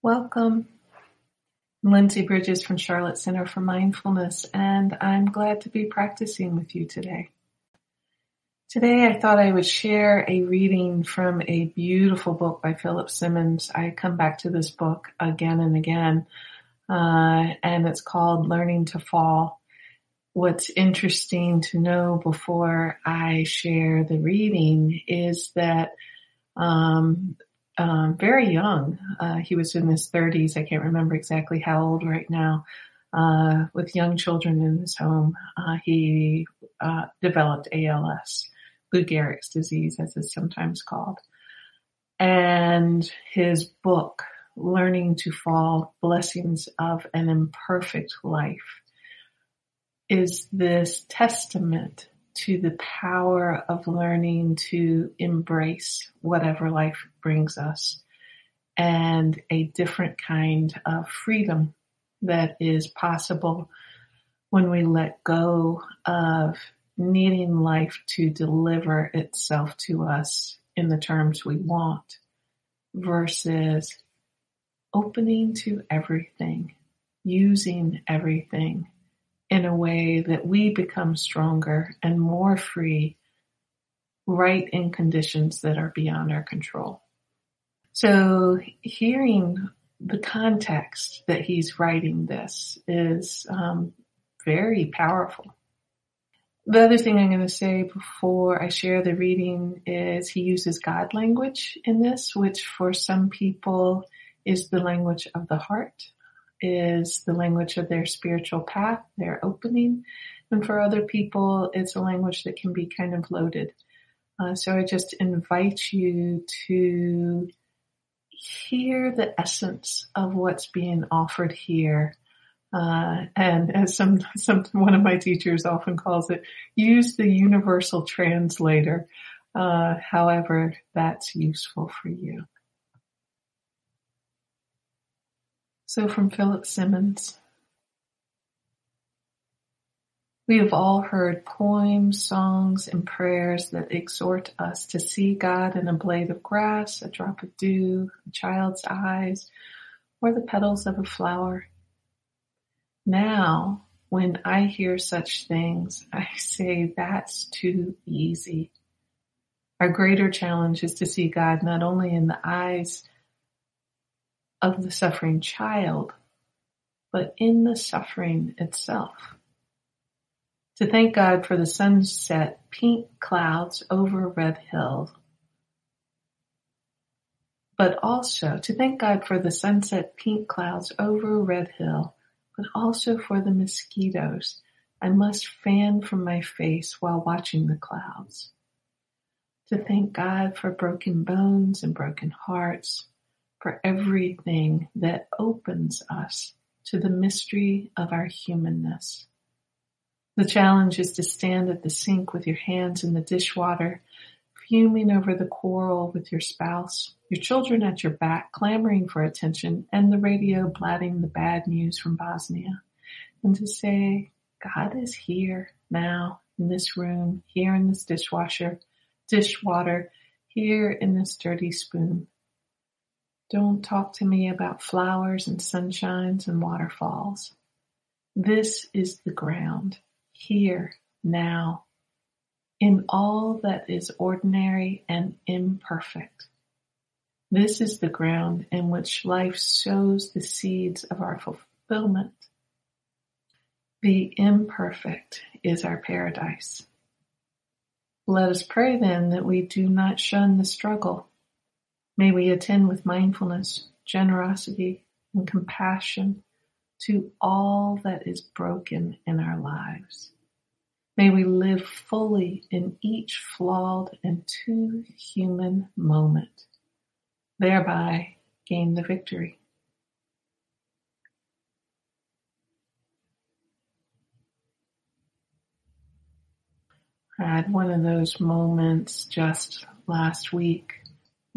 Welcome. Lindsay Bridges from Charlotte Center for Mindfulness, and I'm glad to be practicing with you today. Today I thought I would share a reading from a beautiful book by Philip Simmons. I come back to this book again and again, uh, and it's called Learning to Fall. What's interesting to know before I share the reading is that um, um, very young. Uh, he was in his 30s. I can't remember exactly how old right now. Uh, with young children in his home, uh, he uh, developed ALS, Lou Gehrig's disease, as it's sometimes called. And his book, Learning to Fall: Blessings of an Imperfect Life, is this testament to the power of learning to embrace whatever life brings us and a different kind of freedom that is possible when we let go of needing life to deliver itself to us in the terms we want versus opening to everything, using everything in a way that we become stronger and more free right in conditions that are beyond our control. So hearing the context that he's writing this is um, very powerful. The other thing I'm going to say before I share the reading is he uses God language in this, which for some people is the language of the heart is the language of their spiritual path, their opening. And for other people, it's a language that can be kind of loaded. Uh, so I just invite you to hear the essence of what's being offered here. Uh, and as some, some, one of my teachers often calls it, use the universal translator, uh, however that's useful for you. So from Philip Simmons. We have all heard poems, songs, and prayers that exhort us to see God in a blade of grass, a drop of dew, a child's eyes, or the petals of a flower. Now, when I hear such things, I say that's too easy. Our greater challenge is to see God not only in the eyes of the suffering child, but in the suffering itself. To thank God for the sunset pink clouds over Red Hill, but also to thank God for the sunset pink clouds over Red Hill, but also for the mosquitoes I must fan from my face while watching the clouds. To thank God for broken bones and broken hearts, for everything that opens us to the mystery of our humanness. The challenge is to stand at the sink with your hands in the dishwater, fuming over the quarrel with your spouse, your children at your back clamoring for attention, and the radio blatting the bad news from Bosnia. And to say, God is here now in this room, here in this dishwasher, dishwater, here in this dirty spoon. Don't talk to me about flowers and sunshines and waterfalls. This is the ground, here, now, in all that is ordinary and imperfect. This is the ground in which life sows the seeds of our fulfillment. The imperfect is our paradise. Let us pray then that we do not shun the struggle May we attend with mindfulness, generosity, and compassion to all that is broken in our lives. May we live fully in each flawed and too human moment, thereby gain the victory. I had one of those moments just last week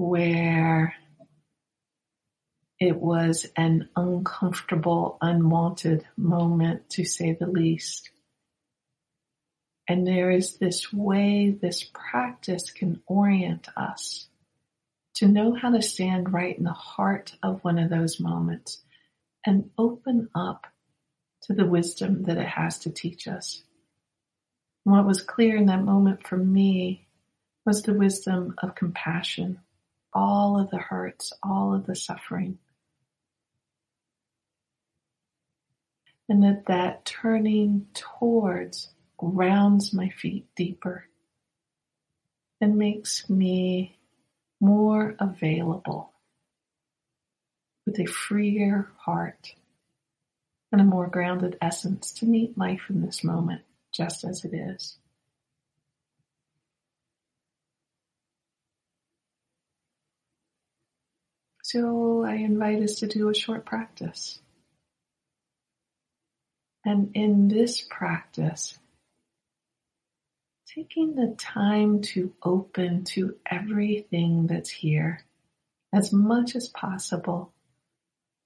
where it was an uncomfortable, unwanted moment to say the least. And there is this way this practice can orient us to know how to stand right in the heart of one of those moments and open up to the wisdom that it has to teach us. What was clear in that moment for me was the wisdom of compassion, all of the hurts, all of the suffering. And that that turning towards grounds my feet deeper and makes me more available with a freer heart and a more grounded essence to meet life in this moment just as it is. So I invite us to do a short practice. And in this practice, taking the time to open to everything that's here as much as possible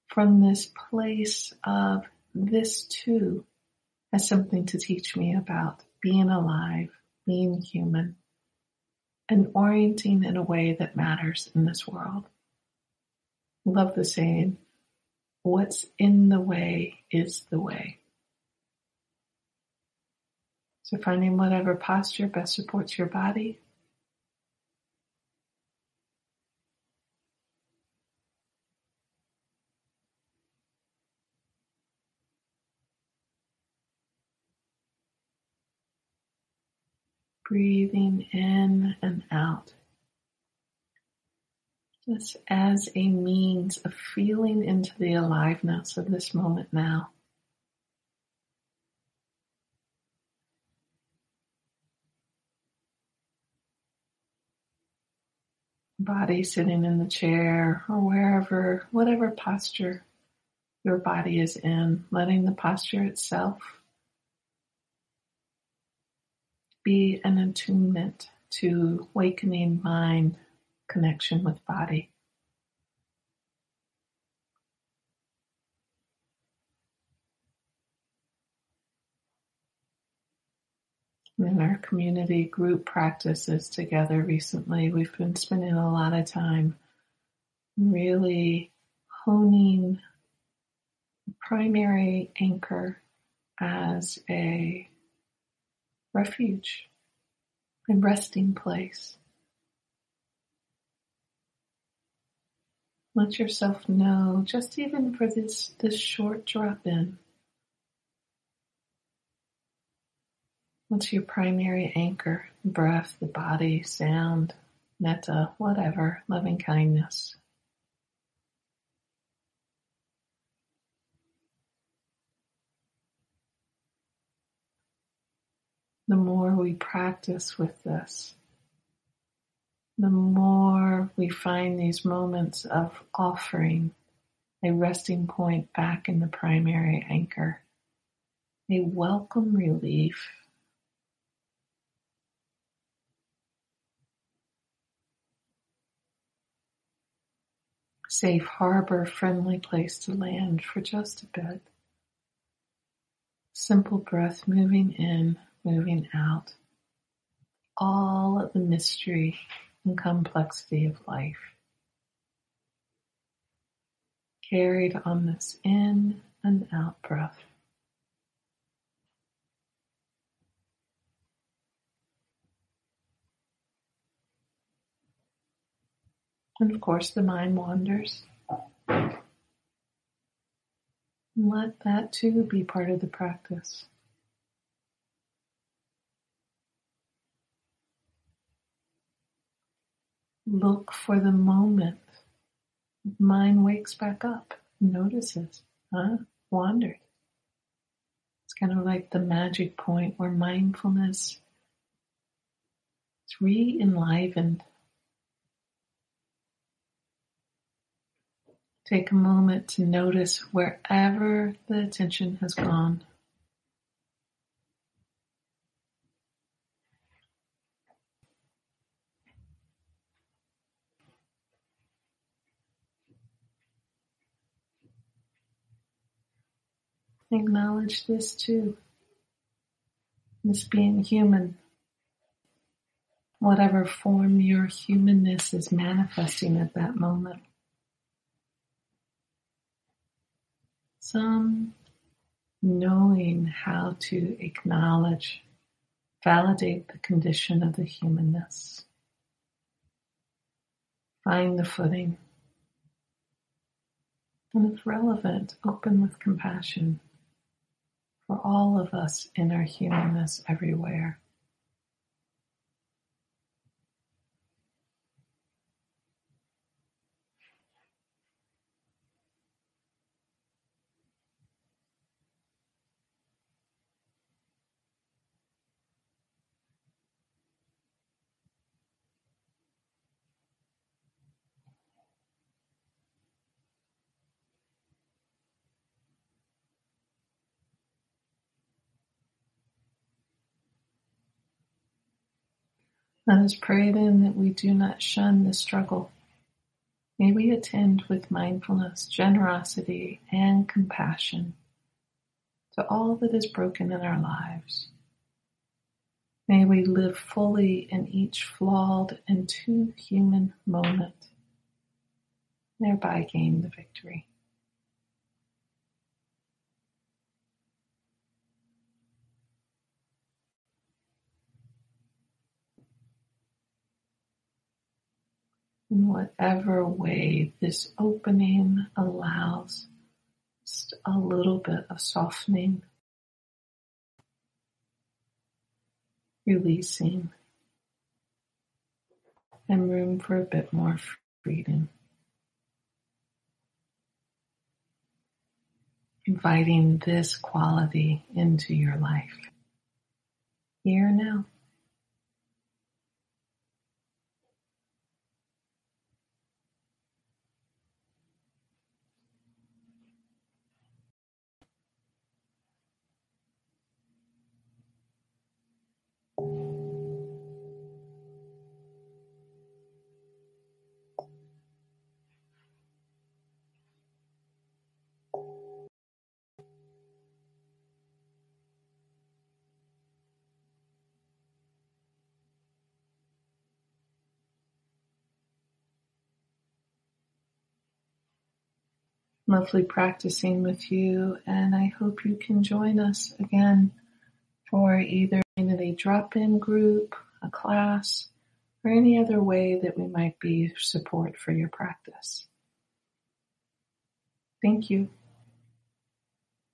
from this place of this too has something to teach me about being alive, being human, and orienting in a way that matters in this world. Love the saying, what's in the way is the way. So finding whatever posture best supports your body. Breathing in and out. Just as a means of feeling into the aliveness of this moment now. body sitting in the chair or wherever, whatever posture your body is in, letting the posture itself be an attunement to wakening mind connection with body. in our community group practices together recently, we've been spending a lot of time really honing primary anchor as a refuge and resting place. Let yourself know, just even for this, this short drop in, What's your primary anchor? Breath, the body, sound, metta, whatever, loving kindness. The more we practice with this, the more we find these moments of offering a resting point back in the primary anchor, a welcome relief safe harbor, friendly place to land for just a bit. Simple breath moving in, moving out. All of the mystery and complexity of life. Carried on this in and out breath. And of course, the mind wanders. Let that too be part of the practice. Look for the moment. Mind wakes back up, notices, huh? Wandered. It's kind of like the magic point where mindfulness is re-enlivened Take a moment to notice wherever the attention has gone. Acknowledge this too. This being human. whatever form your humanness is manifesting at that moment. Some knowing how to acknowledge, validate the condition of the humanness. Find the footing. And if relevant, open with compassion for all of us in our humanness everywhere. Let us pray then that we do not shun the struggle. May we attend with mindfulness, generosity, and compassion to all that is broken in our lives. May we live fully in each flawed and too human moment, thereby gain the victory. In whatever way this opening allows just a little bit of softening, releasing, and room for a bit more freedom. Inviting this quality into your life. Here now. Lovely practicing with you, and I hope you can join us again for either a drop-in group, a class, or any other way that we might be support for your practice. Thank you.